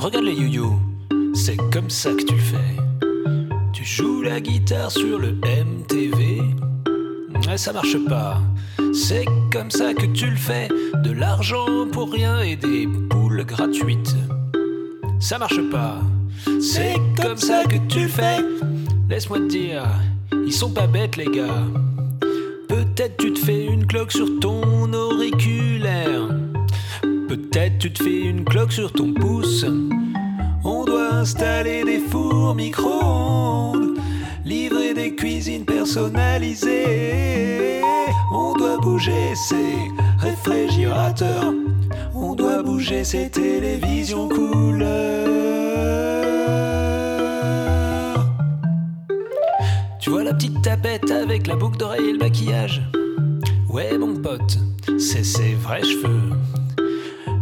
Regarde les you c'est comme ça que tu le fais. Tu joues la guitare sur le MTV, mais ça marche pas. C'est comme ça que tu le fais, de l'argent pour rien et des poules gratuites. Ça marche pas. C'est comme ça que tu le fais. Laisse-moi te dire, ils sont pas bêtes les gars. Peut-être tu te fais une cloque sur ton auriculaire. Tu te fais une cloque sur ton pouce. On doit installer des fours micro-ondes, livrer des cuisines personnalisées. On doit bouger ces réfrigérateurs. On doit bouger ces télévisions couleurs. Tu vois la petite tapette avec la boucle d'oreille et le maquillage? Ouais, mon pote, c'est ses vrais cheveux.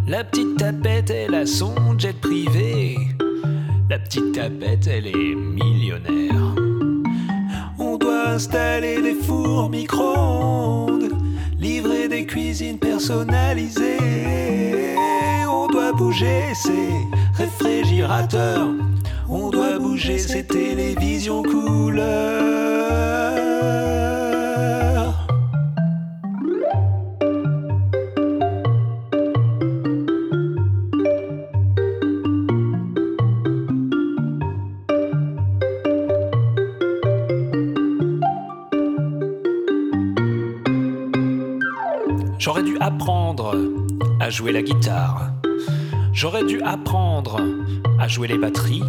La petite tapette, elle a son jet privé. La petite tapette, elle est millionnaire. On doit installer des fours micro-ondes, livrer des cuisines personnalisées. On doit bouger ces réfrigérateurs. On doit bouger ces télévisions couleurs. J'aurais dû apprendre à jouer la guitare. J'aurais dû apprendre à jouer les batteries.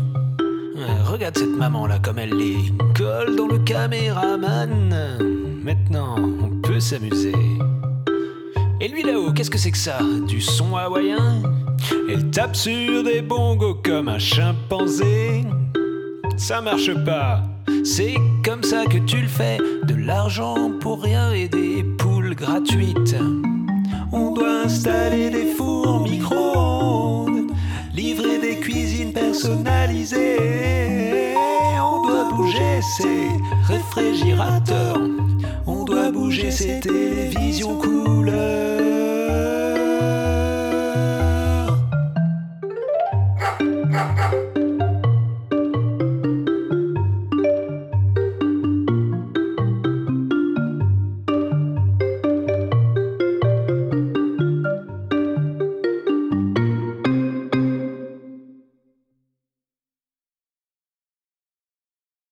Euh, Regarde cette maman là comme elle les colle dans le caméraman. Maintenant, on peut s'amuser. Et lui là-haut, qu'est-ce que c'est que ça? Du son hawaïen? Elle tape sur des bongos comme un chimpanzé. Ça marche pas. C'est comme ça que tu le fais. De l'argent pour rien et des poules gratuites. On doit installer des fours micro-ondes, livrer des cuisines personnalisées. On doit bouger ces réfrigérateurs. On doit bouger ces télévisions couleurs.